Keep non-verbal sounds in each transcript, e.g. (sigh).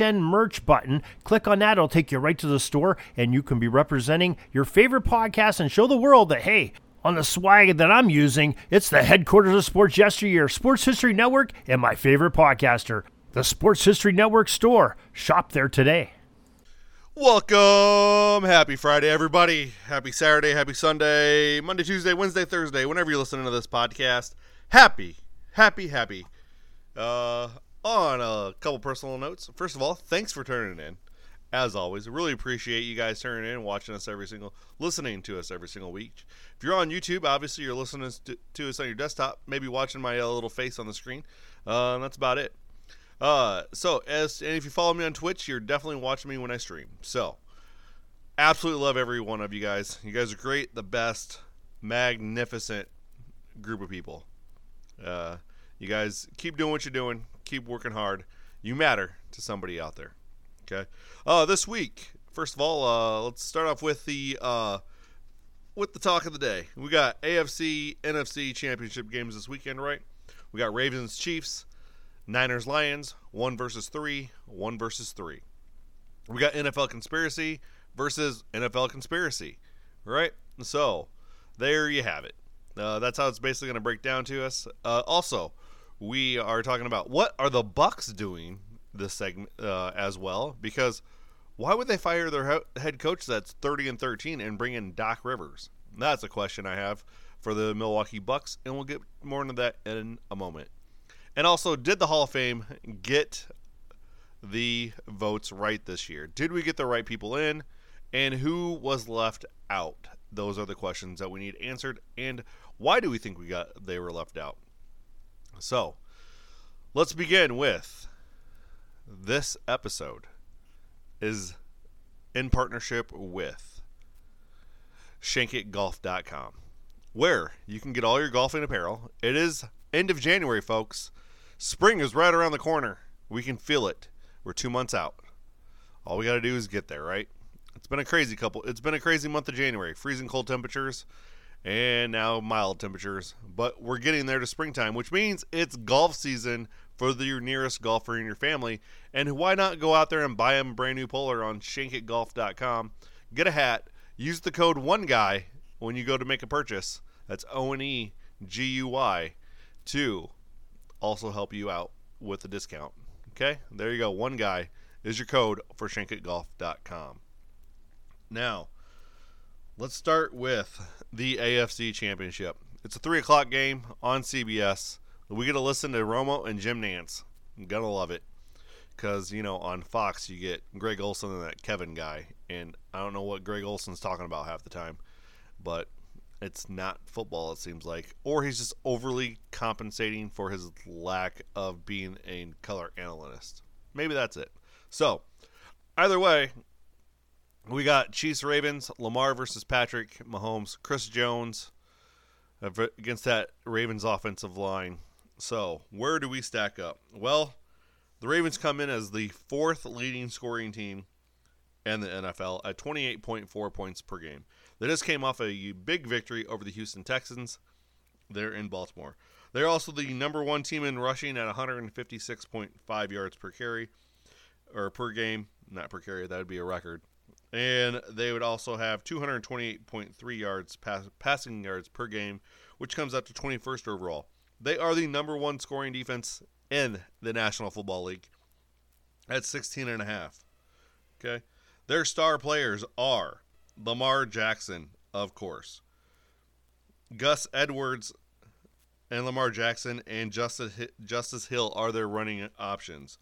Merch button. Click on that, it'll take you right to the store, and you can be representing your favorite podcast and show the world that, hey, on the swag that I'm using, it's the headquarters of Sports Yesteryear, Sports History Network, and my favorite podcaster, the Sports History Network store. Shop there today. Welcome. Happy Friday, everybody. Happy Saturday, happy Sunday, Monday, Tuesday, Wednesday, Thursday, whenever you're listening to this podcast. Happy, happy, happy. Uh, on a couple personal notes. First of all, thanks for turning in. As always, really appreciate you guys turning in, watching us every single, listening to us every single week. If you're on YouTube, obviously you're listening to, us on your desktop, maybe watching my little face on the screen. Uh, that's about it. Uh, so as and if you follow me on Twitch, you're definitely watching me when I stream. So, absolutely love every one of you guys. You guys are great, the best, magnificent group of people. Uh, you guys keep doing what you're doing keep working hard. You matter to somebody out there. Okay. Uh, this week, first of all, uh, let's start off with the uh, with the talk of the day. We got AFC, NFC championship games this weekend, right? We got Ravens, Chiefs, Niners, Lions, one versus three, one versus three. We got NFL conspiracy versus NFL conspiracy, right? So there you have it. Uh, that's how it's basically going to break down to us. Uh, also, we are talking about what are the Bucks doing this segment uh, as well because why would they fire their head coach that's 30 and 13 and bring in Doc Rivers? That's a question I have for the Milwaukee Bucks, and we'll get more into that in a moment. And also, did the Hall of Fame get the votes right this year? Did we get the right people in? And who was left out? Those are the questions that we need answered. And why do we think we got they were left out? So, let's begin with this episode is in partnership with shankitgolf.com where you can get all your golfing apparel. It is end of January, folks. Spring is right around the corner. We can feel it. We're 2 months out. All we got to do is get there, right? It's been a crazy couple. It's been a crazy month of January. Freezing cold temperatures and now mild temperatures. But we're getting there to springtime, which means it's golf season for the, your nearest golfer in your family. And why not go out there and buy them a brand new polar on shankitgolf.com? Get a hat. Use the code one guy when you go to make a purchase. That's O N E G U Y to also help you out with a discount. Okay, there you go. One guy is your code for shankitgolf.com. Now, let's start with the AFC Championship. It's a 3 o'clock game on CBS. We get to listen to Romo and Jim Nantz. I'm to love it. Because, you know, on Fox, you get Greg Olsen and that Kevin guy. And I don't know what Greg Olsen's talking about half the time. But it's not football, it seems like. Or he's just overly compensating for his lack of being a color analyst. Maybe that's it. So, either way, we got Chiefs Ravens, Lamar versus Patrick Mahomes, Chris Jones uh, against that Ravens offensive line. So, where do we stack up? Well, the Ravens come in as the fourth leading scoring team in the NFL at 28.4 points per game. They just came off a big victory over the Houston Texans. They're in Baltimore. They're also the number one team in rushing at 156.5 yards per carry or per game. Not per carry, that would be a record and they would also have 228.3 yards pass, passing yards per game, which comes out to 21st overall. They are the number one scoring defense in the National Football League at 16 and a half. Okay, their star players are Lamar Jackson, of course, Gus Edwards, and Lamar Jackson and Justice Justice Hill are their running options.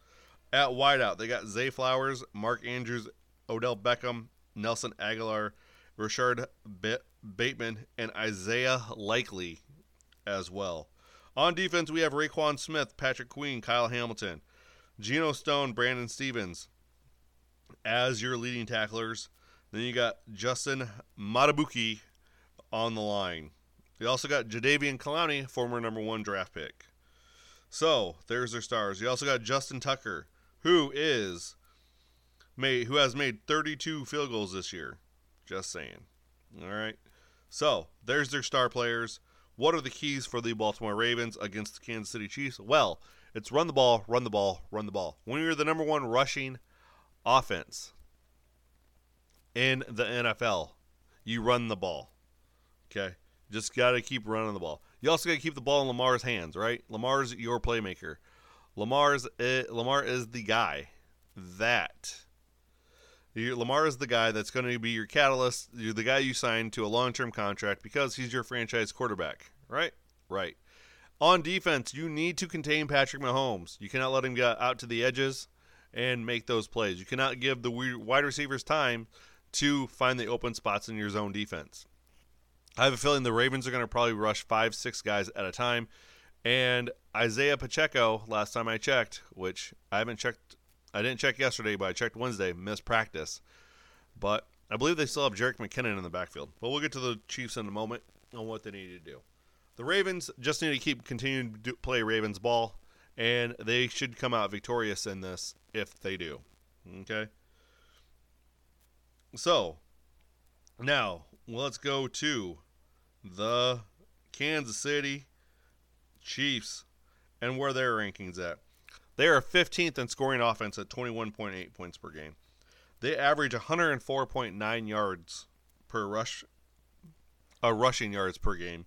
At wideout, they got Zay Flowers, Mark Andrews, Odell Beckham, Nelson Agholor, Rashod Bateman, and Isaiah Likely as well. On defense, we have Roquan Smith, Patrick Queen, Kyle Hamilton, Geno Stone, Brandon Stephens as your leading tacklers. Then you got Justin Madubuike on the line. You also got Jadeveon Clowney, former number one draft pick. So there's their stars. You also got Justin Tucker, who is made who has made 32 field goals this year. Just saying. All right. So there's their star players. What are the keys for the Baltimore Ravens against the Kansas City Chiefs? Well, it's run the ball, run the ball, run the ball. When you're the number one rushing offense in the NFL, you run the ball. Okay? Just got to keep running the ball. You also got to keep the ball in Lamar's hands, right? Lamar's your playmaker. Lamar's uh, Lamar is the guy that Lamar is the guy that's going to be your catalyst. You're the guy you signed to a long-term contract because he's your franchise quarterback, right? Right. On defense, you need to contain Patrick Mahomes. You cannot let him get out to the edges and make those plays. You cannot give the wide receivers time to find the open spots in your zone defense. I have a feeling the Ravens are going to probably rush five, six guys at a time. And Isaiah Pacheco, last time I checked, which I haven't checked I didn't check yesterday, but I checked Wednesday, missed practice. But I believe they still have Jerick McKinnon in the backfield. But we'll get to the Chiefs in a moment on what they need to do. The Ravens just need to keep continuing to play Ravens ball, and they should come out victorious in this if they do. Okay? So, now let's go to the Kansas City Chiefs and where their rankings at. They are 15th in scoring offense at 21.8 points per game. They average 104.9 yards per rush, uh, rushing yards per game.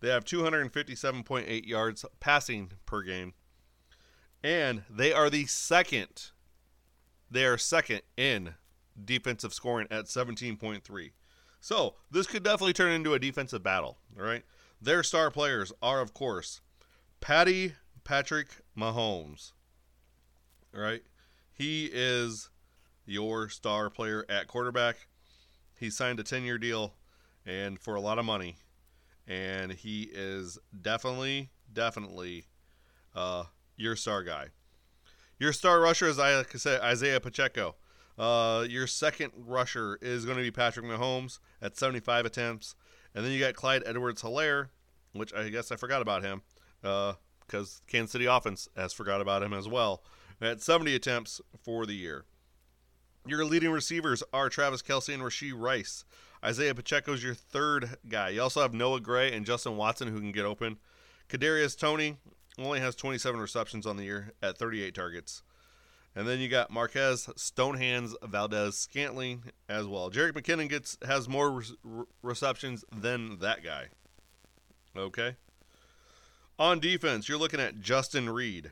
They have 257.8 yards passing per game, and they are the second. They are second in defensive scoring at 17.3. So this could definitely turn into a defensive battle. All right, their star players are of course Patty Patrick Mahomes. Right? He is your star player at quarterback. He signed a 10 year deal and for a lot of money. And he is definitely, definitely uh, your star guy. Your star rusher is, Isaiah Pacheco. Uh, your second rusher is going to be Patrick Mahomes at 75 attempts. And then you got Clyde Edwards Helaire, which I guess I forgot about him. Uh, because Kansas City offense has forgot about him as well at 70 attempts for the year. Your leading receivers are Travis Kelce and Rashee Rice. Isaiah Pacheco is your third guy. You also have Noah Gray and Justin Watson who can get open. Kadarius Toney only has 27 receptions on the year at 38 targets. And then you got Marquez Stonehands Valdes Scantling as well. Jerick McKinnon gets has more re- receptions than that guy. Okay. On defense, you're looking at Justin Reid,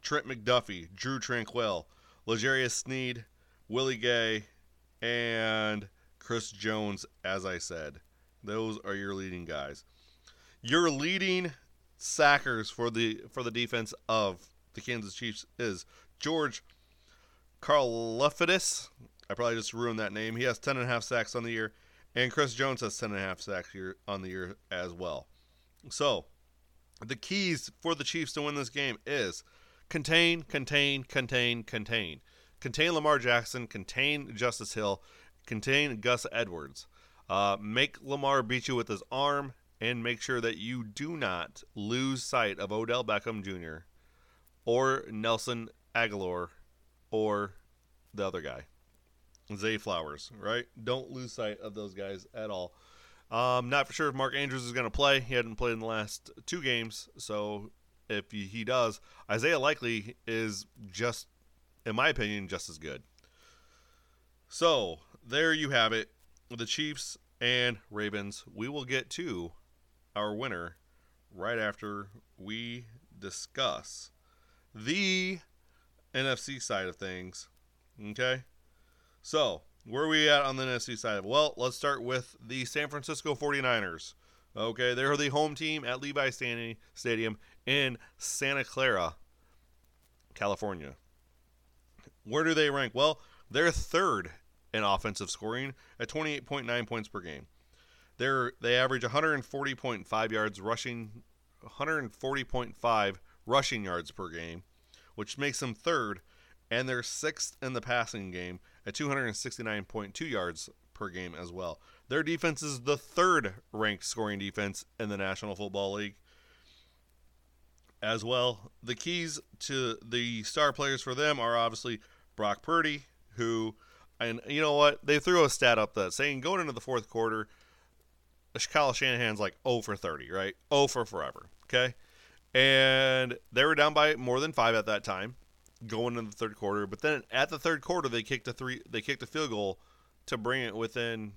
Trent McDuffie, Drue Tranquill, L'Jarius Sneed, Willie Gay, and Chris Jones, as I said. Those are your leading guys. Your leading sackers for the for the defense of the Kansas Chiefs is George Karlaftis. I probably just ruined that name. He has 10.5 sacks on the year, and Chris Jones has 10.5 sacks here on the year as well. So, the keys for the Chiefs to win this game is contain, contain, contain, contain. Contain Lamar Jackson, contain Justice Hill, contain Gus Edwards. Uh, make Lamar beat you with his arm, and make sure that you do not lose sight of Odell Beckham Jr. or Nelson Agholor or the other guy, Zay Flowers, right? Don't lose sight of those guys at all. Um, not for sure if Mark Andrews is going to play. He hadn't played in the last two games, so if he, he does, Isaiah Likely is just, in my opinion, just as good. So there you have it. The Chiefs and Ravens. We will get to our winner right after we discuss the NFC side of things. Okay? So, where are we at on the NFC side? Well, let's start with the San Francisco 49ers. Okay, they're the home team at Levi Stadium in Santa Clara, California. Where do they rank? Well, they're third in offensive scoring at 28.9 points per game. They're they average 140.5 yards rushing 140.5 rushing yards per game, which makes them third and they're sixth in the passing game at 269.2 yards per game as well. Their defense is the third ranked scoring defense in the National Football League. As well, the keys to the star players for them are obviously Brock Purdy, who, and you know what? They threw a stat up that saying going into the fourth quarter, Kyle Shanahan's like 0 for 30, right? 0 for forever, okay? And they were down by more than five at that time, going into the third quarter. But then at the third quarter, they kicked a three, they kicked a field goal to bring it within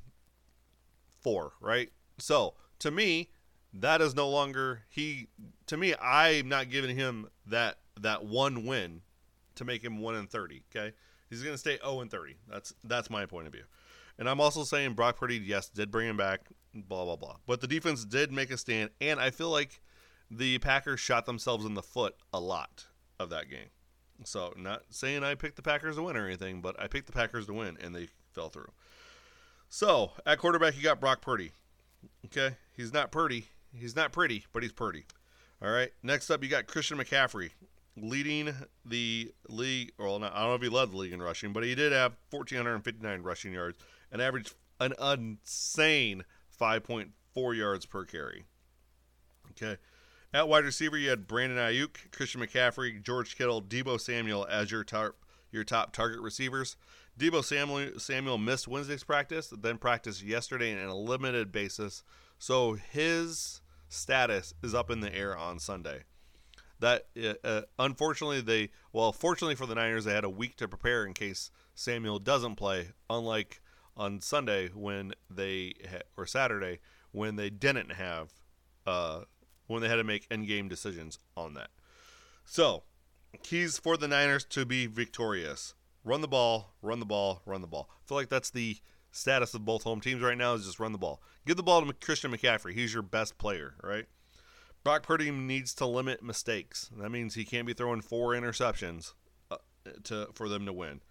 four, right? So to me, that is no longer he. To me, I'm not giving him that that one win to make him one and thirty. Okay, he's going to stay zero and thirty. That's that's my point of view. And I'm also saying Brock Purdy, yes, did bring him back, blah blah blah. But the defense did make a stand, and I feel like the Packers shot themselves in the foot a lot of that game. So, not saying I picked the Packers to win or anything, but I picked the Packers to win, and they fell through. So, at quarterback, you got Brock Purdy. Okay, he's not Purdy. He's not pretty, but he's Purdy. All right. Next up, you got Christian McCaffrey leading the league. Well, not, I don't know if he led the league in rushing, but he did have 1,459 rushing yards and averaged an insane 5.4 yards per carry. Okay. At wide receiver, you had Brandon Aiyuk, Christian McCaffrey, George Kittle, Deebo Samuel as your top your top target receivers. Deebo Samuel, Samuel missed Wednesday's practice, then practiced yesterday on a limited basis, so his status is up in the air on Sunday. That uh, uh, unfortunately they well, fortunately for the Niners, they had a week to prepare in case Samuel doesn't play. Unlike on Sunday when they or Saturday when they didn't have uh, when they had to make end game decisions on that. So, keys for the Niners to be victorious. Run the ball, run the ball, run the ball. I feel like that's the status of both home teams right now is just run the ball. Give the ball to Christian McCaffrey. He's your best player, right? Brock Purdy needs to limit mistakes. That means he can't be throwing four interceptions uh, to for them to win.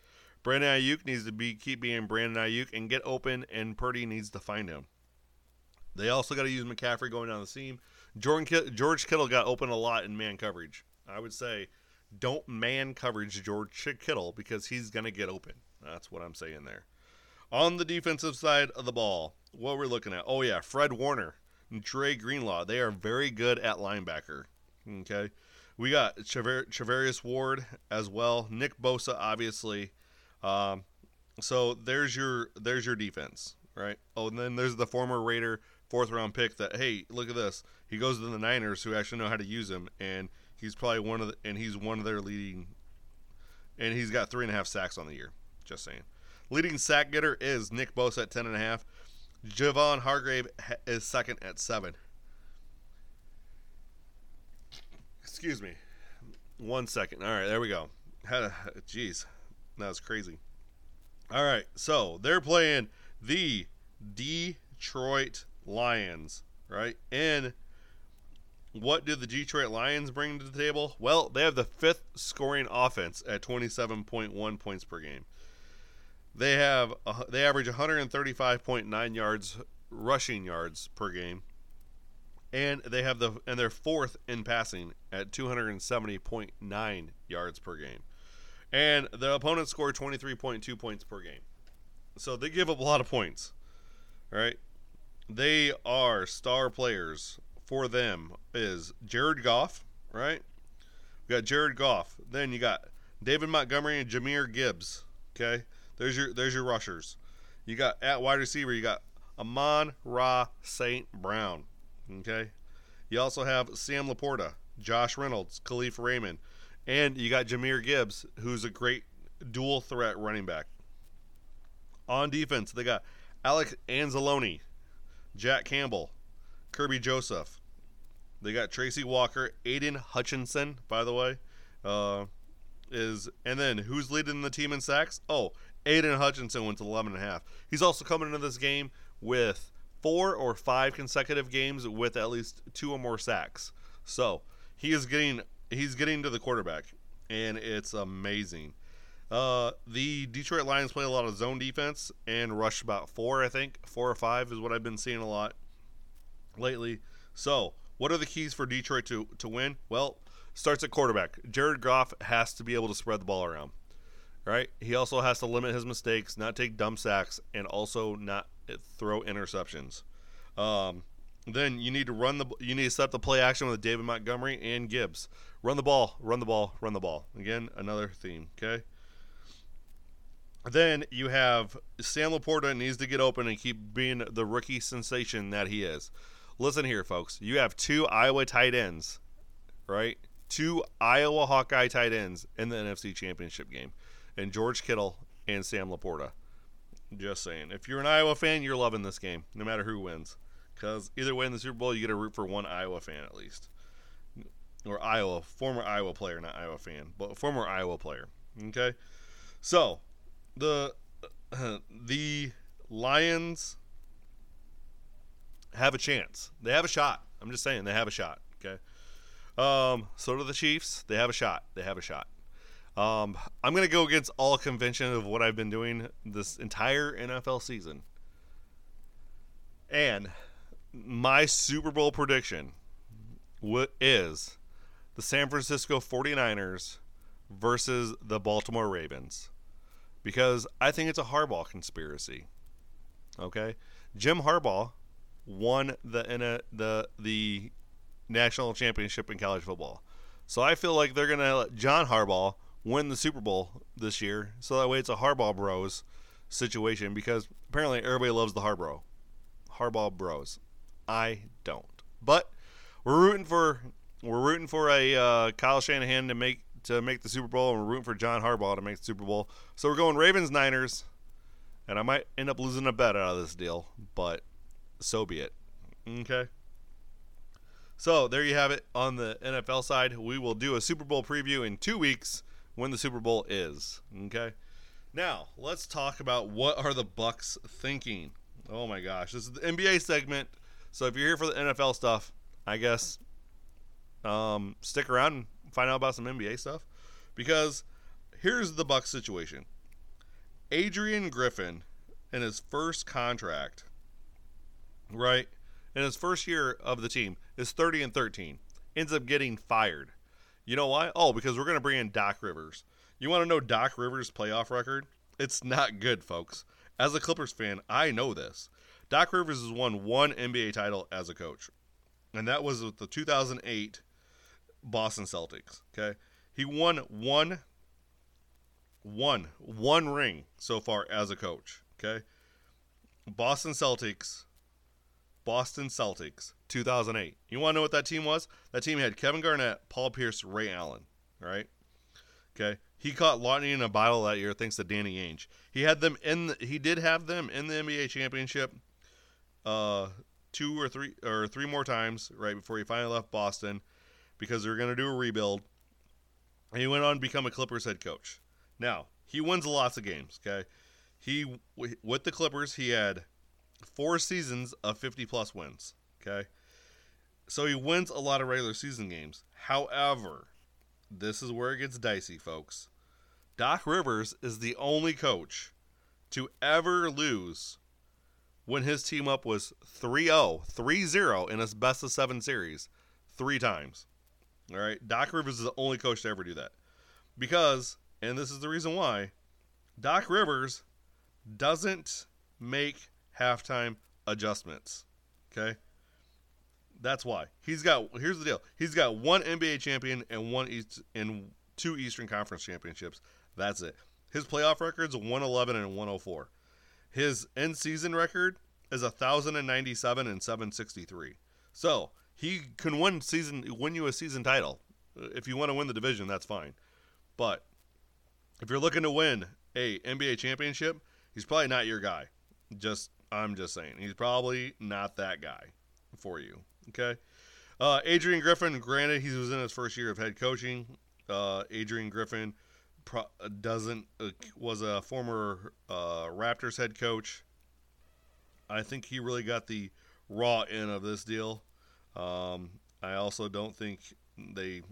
Brandon Aiyuk needs to be keep being Brandon Aiyuk and get open, and Purdy needs to find him. They also got to use McCaffrey going down the seam. Jordan George Kittle got open a lot in man coverage. I would say don't man coverage George Kittle because he's going to get open. That's what I'm saying there. On the defensive side of the ball, what we're looking at. Oh yeah, Fred Warner, and Dre Greenlaw. They are very good at linebacker. Okay. We got Charvarius Ward as well. Nick Bosa, obviously. Um, so there's your there's your defense, right? Oh, and then there's the former Raider fourth round pick that hey, look at this. He goes to the Niners who actually know how to use him, and he's probably one of the, and he's one of their leading, and he's got three and a half sacks on the year. Just saying. Leading sack getter is Nick Bosa at ten and a half. Javon Hargrave is second at seven. Excuse me. One second. All right, there we go. Had a, Jeez, that was crazy. All right, so they're playing the Detroit Lions, right? And what do the Detroit Lions bring to the table? Well, they have the fifth scoring offense at 27.1 points per game. They have uh, they average 135.9 yards rushing yards per game, and they have the and they're fourth in passing at 270.9 yards per game, and the opponents score 23.2 points per game. So they give up a lot of points, right? They are star players for them is Jared Goff, right? We got Jared Goff. Then you got David Montgomery and Jahmyr Gibbs. Okay, there's your there's your rushers. You got at wide receiver. You got Amon-Ra St. Brown. Okay, you also have Sam LaPorta, Josh Reynolds, Kalif Raymond, and you got Jahmyr Gibbs, who's a great dual threat running back. On defense, they got Alex Anzalone, Jack Campbell, Kerby Joseph. They got Tracy Walker, Aidan Hutchinson, by the way, uh, is and then who's leading the team in sacks? Oh, Aidan Hutchinson went to 11 and a half. He's also coming into this game with four or five consecutive games with at least two or more sacks. So he is getting he's getting to the quarterback, and it's amazing. Uh, the Detroit Lions play a lot of zone defense and rush about four, I think. Four or five is what I've been seeing a lot lately. So, what are the keys for Detroit to, to win? Well, starts at quarterback. Jared Goff has to be able to spread the ball around. Right? He also has to limit his mistakes, not take dumb sacks, and also not throw interceptions. Um, then you need to run the you need to set the play action with David Montgomery and Gibbs. Run the ball, run the ball, run the ball. Again, another theme. Okay. Then you have Sam Laporta needs to get open and keep being the rookie sensation that he is. Listen here, folks. You have two Iowa tight ends, right? Two Iowa Hawkeye tight ends in the NFC Championship game, and George Kittle and Sam Laporta. Just saying. If you're an Iowa fan, you're loving this game, no matter who wins. Because either way in the Super Bowl, you get to root for one Iowa fan at least. Or Iowa, former Iowa player, not Iowa fan, but former Iowa player. Okay? So, the uh, (clears throat) the Lions have a chance. They have a shot. I'm just saying they have a shot. Okay. Um, so do the Chiefs. They have a shot. They have a shot. Um, I'm to go against all convention of what I've been doing this entire NFL season. And my Super Bowl prediction is the San Francisco 49ers versus the Baltimore Ravens. Because I think it's a Harbaugh conspiracy. Okay? Jim Harbaugh won the the the national championship in college football. So I feel like they're to let John Harbaugh win the Super Bowl this year. So that way it's a Harbaugh Bros situation because apparently everybody loves the Harbaugh. Harbaugh Bros. I don't. But we're rooting for we're rooting for a uh, Kyle Shanahan to make to make the Super Bowl, and we're rooting for John Harbaugh to make the Super Bowl. So we're going Ravens Niners, and I might end up losing a bet out of this deal, but so be it. Okay. So there you have it on the NFL side. We will do a Super Bowl preview in two weeks when the Super Bowl is. Okay. Now let's talk about what are the Bucks thinking. Oh my gosh, this is the NBA segment. So if you're here for the NFL stuff, I guess um, stick around find out about some NBA stuff because here's the Bucks situation. Adrian Griffin in his first contract, right? In his first year of the team is 30 and 13. Ends up getting fired. You know why? Oh, because we're going to bring in Doc Rivers. You want to know Doc Rivers' playoff record? It's not good, folks. As a Clippers fan, I know this. Doc Rivers has won one NBA title as a coach, and that was with the 2008 Boston Celtics. Okay, he won one, one, one ring so far as a coach. Okay, Boston Celtics, Boston Celtics, 2008. You want to know what that team was? That team had Kevin Garnett, Paul Pierce, Ray Allen. Right. Okay. He caught lightning in a bottle that year thanks to Danny Ainge. He had them in. The, he did have them in the NBA championship, uh, two or three or three more times right before he finally left Boston, because they were going to do a rebuild. And he went on to become a Clippers head coach. Now he wins lots of games. Okay, he with the Clippers he had four seasons of 50 plus wins. Okay, so he wins a lot of regular season games. However, this is where it gets dicey, folks. Doc Rivers is the only coach to ever lose when his team up was 3-0, 3-0 in his best of 7 series 3 times. All right? Doc Rivers is the only coach to ever do that. Because and this is the reason why Doc Rivers doesn't make halftime adjustments. Okay? That's why. He's got here's the deal. He's got one NBA champion and one East and two Eastern Conference championships. That's it. His playoff record's 111 and 104. His end season record is 1097 and 763. So, he can win season win you a season title. If you want to win the division, that's fine. But if you're looking to win a NBA championship, he's probably not your guy. Just I'm just saying. He's probably not that guy for you. Okay. Uh, Adrian Griffin, granted, he was in his first year of head coaching. Uh, Adrian Griffin pro- doesn't uh, was a former uh, Raptors head coach. I think he really got the raw end of this deal. Um, I also don't think they.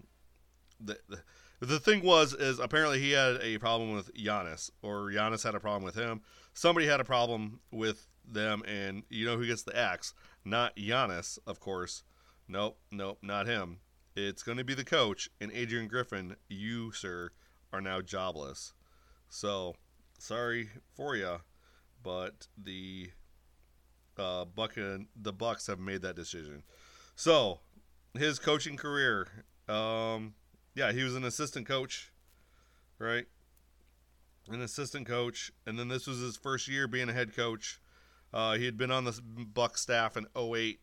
The, the, the thing was is apparently he had a problem with Giannis, or Giannis had a problem with him. Somebody had a problem with them, and you know who gets the axe? Not Giannis, of course. Nope, nope, not him. It's going to be the coach, and Adrian Griffin. You, sir, are now jobless. So sorry for you, but the uh, Buck the Bucks have made that decision. So his coaching career, um, yeah, he was an assistant coach, right? An assistant coach, and then this was his first year being a head coach. Uh, he had been on the Buck staff in 08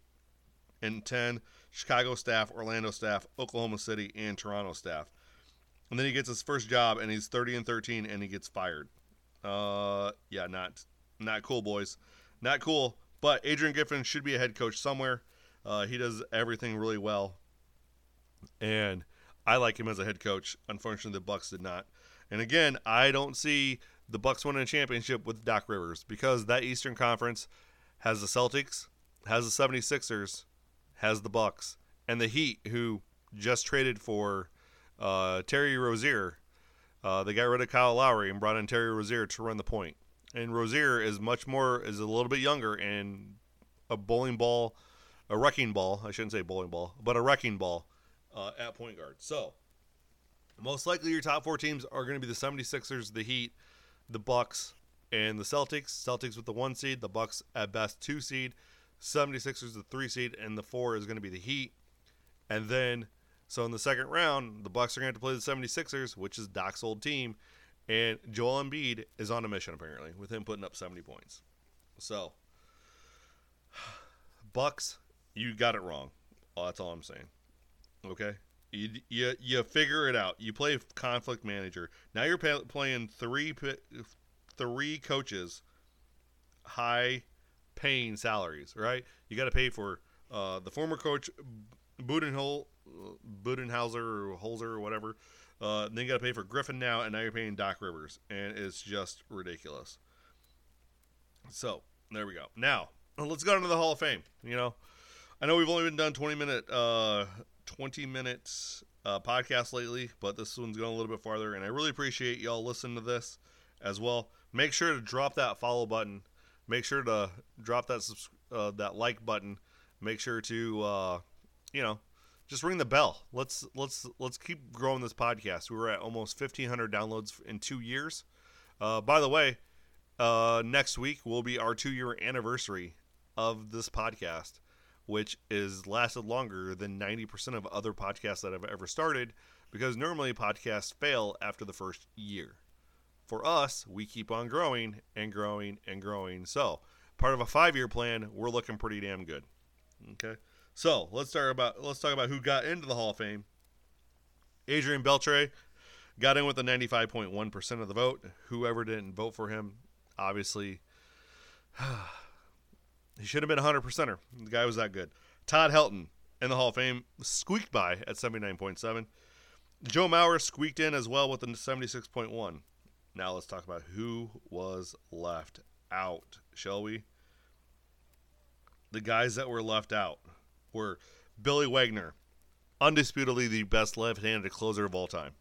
and 10, Chicago staff, Orlando staff, Oklahoma City, and Toronto staff. And then he gets his first job, and he's 30 and 13, and he gets fired. Uh, yeah, not not cool, boys, not cool. But Adrian Griffin should be a head coach somewhere. Uh, he does everything really well, and I like him as a head coach. Unfortunately, the Bucks did not. And again, I don't see the Bucks winning a championship with Doc Rivers because that Eastern Conference has the Celtics, has the 76ers, has the Bucks, and the Heat, who just traded for uh, Terry Rozier. Uh, they got rid of Kyle Lowry and brought in Terry Rozier to run the point. And Rozier is much more is a little bit younger and a bowling ball, a wrecking ball. I shouldn't say bowling ball, but a wrecking ball uh, at point guard. So most likely your top four teams are going to be the 76ers, the Heat, the Bucks, and the Celtics. Celtics with the one seed, the Bucks at best two seed, 76ers the three seed, and the four is going to be the Heat. And then so in the second round, the Bucks are going to have to play the 76ers, which is Doc's old team, and Joel Embiid is on a mission apparently with him putting up 70 points. So (sighs) Bucks, you got it wrong. Oh, that's all I'm saying. Okay? You, you, you figure it out. You play conflict manager. Now you're playing three three coaches high paying salaries, right? You got to pay for uh, the former coach Budenholzer Budenhauser or Holzer or whatever. Uh, then you got to pay for Griffin now, and now you're paying Doc Rivers, and it's just ridiculous. So there we go. Now let's go into the Hall of Fame. You know, I know we've only been done 20 minute, uh, 20 minutes uh, podcast lately, but this one's going a little bit farther, and I really appreciate y'all listening to this as well. Make sure to drop that follow button. Make sure to drop that subs- uh, that like button. Make sure to uh, you know just ring the bell. Let's let's let's keep growing this podcast. We were at almost 1500 downloads in 2 years. Uh, by the way, uh, next week will be our 2 year anniversary of this podcast, which is lasted longer than 90% of other podcasts that I've ever started because normally podcasts fail after the first year. For us, we keep on growing and growing and growing. So, part of a 5-year plan, we're looking pretty damn good. Okay? So let's start about let's talk about who got into the Hall of Fame. Adrian Beltre got in with the 95.1% of the vote. Whoever didn't vote for him, obviously, (sighs) he should have been a 100 percenter. The guy was that good. Todd Helton in the Hall of Fame squeaked by at 79.7. Joe Mauer squeaked in as well with the 76.1. Now let's talk about who was left out, shall we? The guys that were left out were Billy Wagner, undisputedly the best left-handed closer of all time,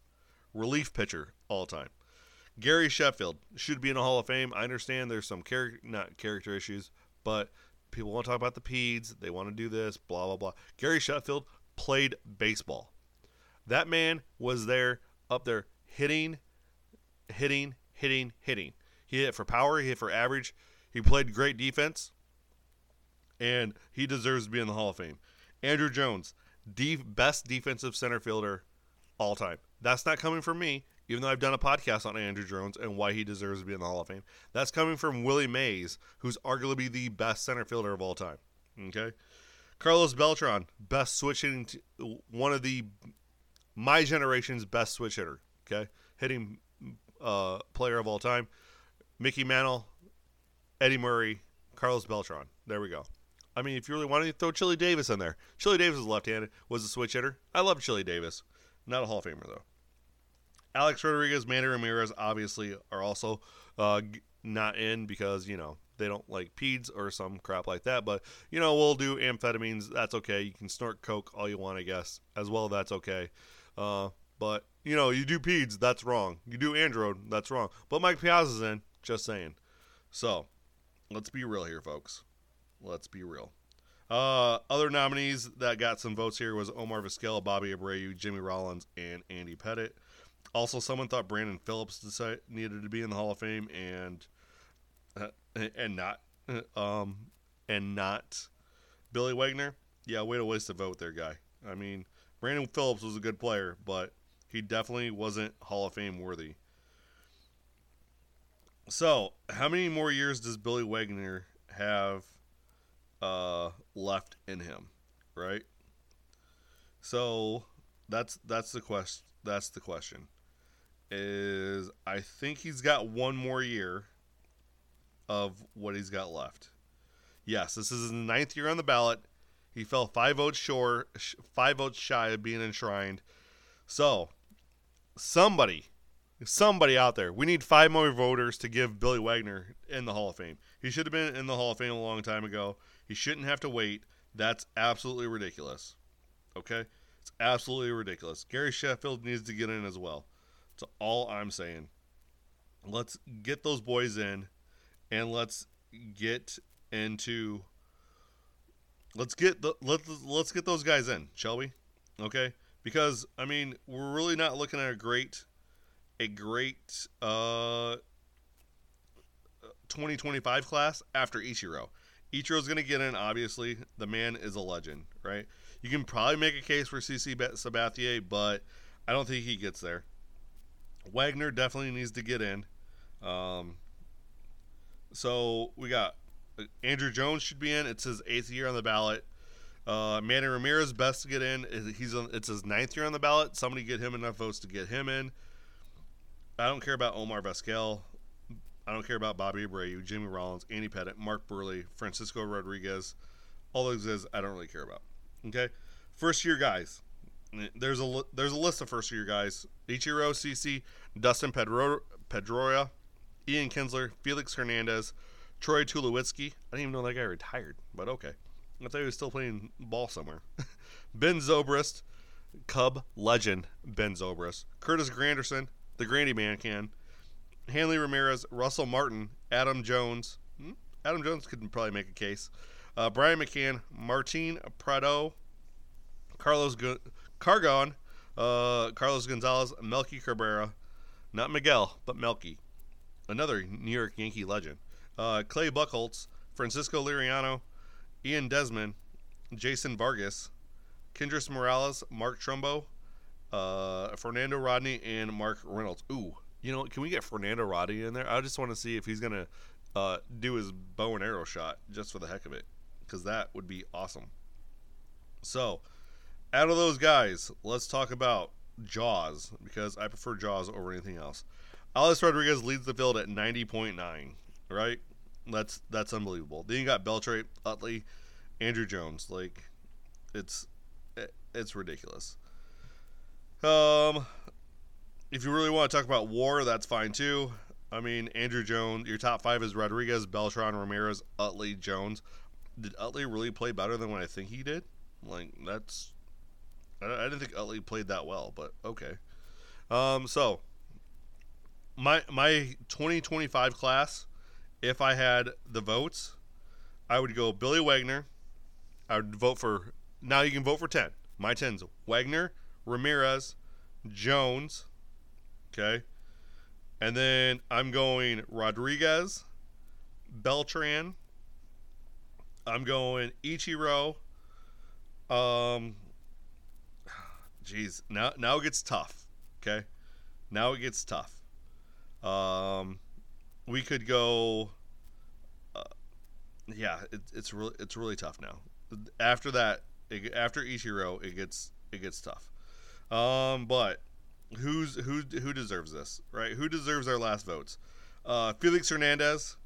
relief pitcher all time. Gary Sheffield should be in the Hall of Fame. I understand there's some character not character issues, but people want to talk about the peds. They want to do this, blah blah blah. Gary Sheffield played baseball. That man was there up there hitting, hitting, hitting, hitting. He hit for power. He hit for average. He played great defense and he deserves to be in the Hall of Fame. Andruw Jones, the best defensive center fielder all time. That's not coming from me, even though I've done a podcast on Andruw Jones and why he deserves to be in the Hall of Fame. That's coming from Willie Mays, who's arguably the best center fielder of all time. Okay, Carlos Beltran, best switch hitting, t- one of the my generation's best switch hitter. Okay, hitting uh, player of all time. Mickey Mantle, Eddie Murray, Carlos Beltran. There we go. I mean, if you really want to throw Chili Davis in there, Chili Davis is left-handed, was a switch hitter. I love Chili Davis, not a Hall of Famer though. Alex Rodriguez, Manny Ramirez, obviously are also uh, not in because you know they don't like peds or some crap like that. But you know we'll do amphetamines. That's okay. You can snort coke all you want, I guess, as well. That's okay. Uh, but you know you do peds, that's wrong. You do android, that's wrong. But Mike Piazza's in. Just saying. So let's be real here, folks. Let's be real. Uh, other nominees that got some votes here was Omar Vizquel, Bobby Abreu, Jimmy Rollins, and Andy Pettitte. Also, someone thought Brandon Phillips decide, needed to be in the Hall of Fame and uh, and not um and not Billy Wagner. Yeah, way to waste a vote there, guy. I mean, Brandon Phillips was a good player, but he definitely wasn't Hall of Fame worthy. So, how many more years does Billy Wagner have uh, left in him? Right. So that's that's the quest. That's the question. Is I think he's got one more year of what he's got left. Yes, this is his ninth year on the ballot. He fell five votes short, five votes shy of being enshrined. So, somebody, somebody out there, we need five more voters to give Billy Wagner in the Hall of Fame. He should have been in the Hall of Fame a long time ago. He shouldn't have to wait. That's absolutely ridiculous. Okay? It's absolutely ridiculous. Gary Sheffield needs to get in as well. That's all I'm saying. Let's get those boys in and let's get into let's get the let's let's get those guys in, shall we? Okay? Because I mean, we're really not looking at a great a great uh 2025 class after Ichiro. Ichiro's going to get in obviously. The man is a legend, right? You can probably make a case for CC Sabathia, but I don't think he gets there. Wagner definitely needs to get in. Um, so we got Andruw Jones should be in. It's his eighth year on the ballot. Uh, Manny Ramirez best to get in. He's on, it's his ninth year on the ballot. Somebody get him enough votes to get him in. I don't care about Omar Vizquel. I don't care about Bobby Abreu, Jimmy Rollins, Andy Pettitte, Mark Buehrle, Francisco Rodriguez. All those guys I don't really care about. Okay, first year guys. There's a there's a list of first year guys: Ichiro CC, Dustin Pedro, Pedroia, Ian Kinsler, Felix Hernandez, Troy Tulowitzki. I didn't even know that guy retired, but okay. I thought he was still playing ball somewhere. (laughs) ben Zobrist, Cub legend Ben Zobrist, Curtis Granderson, the Grandy Man can, Hanley Ramirez, Russell Martin, Adam Jones. Hmm? Adam Jones could probably make a case. Uh, Brian McCann, Martin Prado, Carlos Gu- Cargon, uh, Carlos Gonzalez, Melky Cabrera, not Miguel, but Melky, another New York Yankee legend. Uh, Clay Buchholz, Francisco Liriano, Ian Desmond, Jason Vargas, Kendrys Morales, Mark Trumbo, uh, Fernando Rodney, and Mark Reynolds. Ooh, you know, can we get Fernando Rodney in there? I just want to see if he's gonna uh, do his bow and arrow shot just for the heck of it, because that would be awesome. So, out of those guys, let's talk about Jaws because I prefer Jaws over anything else. Alex Rodriguez leads the field at 90.9, right? That's that's unbelievable. Then you got Beltre, Utley, Andruw Jones. Like, it's it's ridiculous. Um, if you really want to talk about war, that's fine too. I mean, Andruw Jones, your top five is Rodriguez, Beltran, Ramirez, Utley, Jones. Did Utley really play better than what I think he did? Like, that's. I, I didn't think Utley played that well, but okay. Um, so, my my 2025 class, if I had the votes, I would go Billy Wagner. I would vote for. Now you can vote for 10. My 10's Wagner, Ramirez, Jones, Okay. And then I'm going Rodriguez, Beltran. I'm going Ichiro. Um, jeez, now now it gets tough. Okay, now it gets tough. Um, we could go. Uh, yeah, it, it's really it's really tough now. After that, it, after Ichiro, it gets it gets tough. Um, but who's who who deserves this, right? Who deserves our last votes? Uh, Felix Hernandez,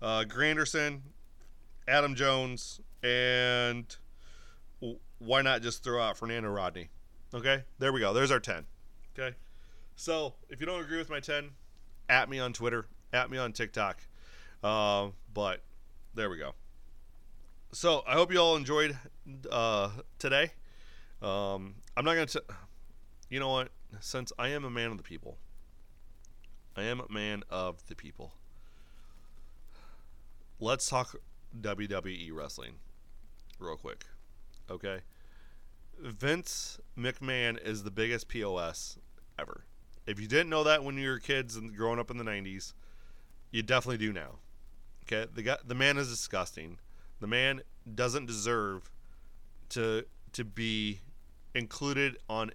uh, Granderson, Adam Jones, and why not just throw out Fernando Rodney? Okay, there we go. There's our ten. Okay, so if you don't agree with my ten, at me on Twitter, at me on TikTok. Uh, but there we go. So I hope you all enjoyed uh, today. Um, I'm not gonna. T- you know what? since I am a man of the people, I am a man of the people. Let's talk WWE wrestling real quick. Okay? Vince McMahon is the biggest POS ever. If you didn't know that when you were kids and growing up in the 90s, you definitely do now. Okay? The guy, the man is disgusting. The man doesn't deserve to to be included on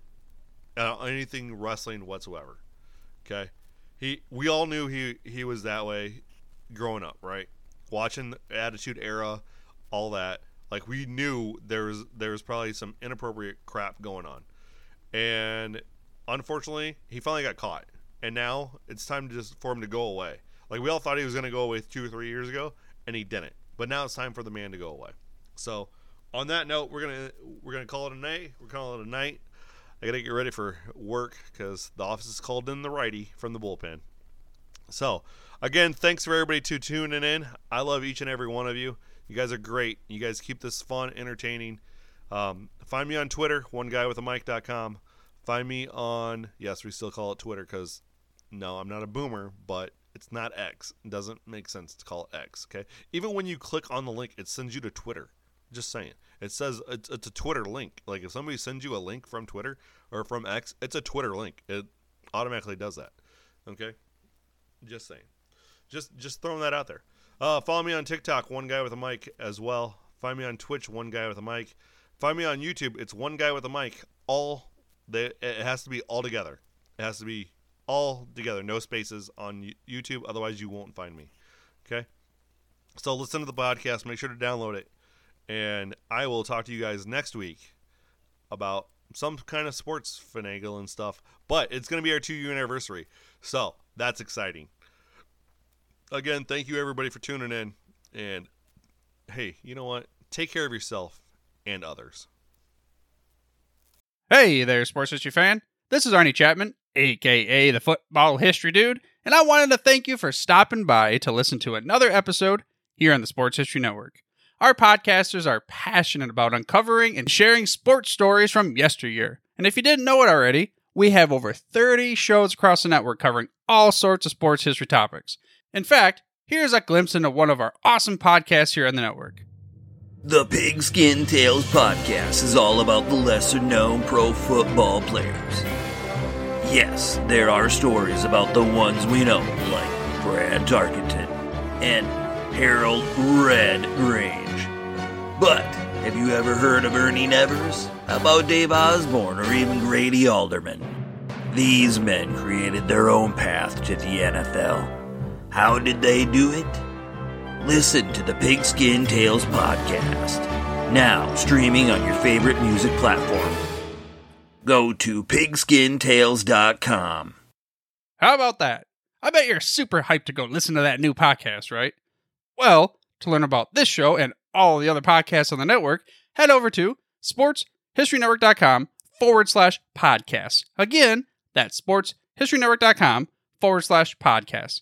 uh, anything wrestling whatsoever. Okay? He we all knew he he was that way growing up, right? Watching the Attitude Era, all that. Like we knew there was there was probably some inappropriate crap going on. And unfortunately, he finally got caught. And now it's time to just for him to go away. Like we all thought he was going to go away 2 or 3 years ago and he didn't. But now it's time for the man to go away. So, on that note, we're to we're to call it a night. We're calling it a night. I got to get ready for work cuz the office is called in the righty from the bullpen. So, again, thanks for everybody to tuning in. I love each and every one of you. You guys are great. You guys keep this fun, entertaining. Um, find me on Twitter, one guy with a mic.com. Find me on, yes, we still call it Twitter because no, I'm not a boomer, but it's not X. It doesn't make sense to call it X, okay? Even when you click on the link, it sends you to Twitter. Just saying. It says it's, it's a Twitter link. Like if somebody sends you a link from Twitter or from X, it's a Twitter link. It automatically does that. Okay? Just saying. Just just throwing that out there. Uh, follow me on TikTok, one guy with a mic as well. Find me on Twitch, one guy with a mic. Find me on YouTube. It's one guy with a mic. All they, it has to be all together. It has to be all together, no spaces on YouTube. Otherwise, you won't find me. Okay. So listen to the podcast. Make sure to download it, and I will talk to you guys next week about some kind of sports finagle and stuff. But it's going to be our two year anniversary, so that's exciting. Again, thank you everybody for tuning in, and hey, you know what? Take care of yourself and others. Hey there, sports history fan. This is Arnie Chapman, aka the Football History Dude, and I wanted to thank you for stopping by to listen to another episode here on the Sports History Network. Our podcasters are passionate about uncovering and sharing sports stories from yesteryear. And if you didn't know it already, we have over 30 shows across the network covering all sorts of sports history topics. In fact, here's a glimpse into one of our awesome podcasts here on the network. The Pigskin Tales podcast is all about the lesser known pro football players. Yes, there are stories about the ones we know, like Fran Tarkenton and Harold Red Grange. But have you ever heard of Ernie Nevers? How about Dave Osborne or even Grady Alderman? These men created their own path to the NFL. How did they do it? Listen to the Pigskin Tales podcast. Now streaming on your favorite music platform. Go to pigskintales.com. How about that? I bet you're super hyped to go listen to that new podcast, right? Well, to learn about this show and all the other podcasts on the network, head over to sportshistorynetwork.com forward slash podcast. Again, that's sportshistorynetwork.com forward slash podcast.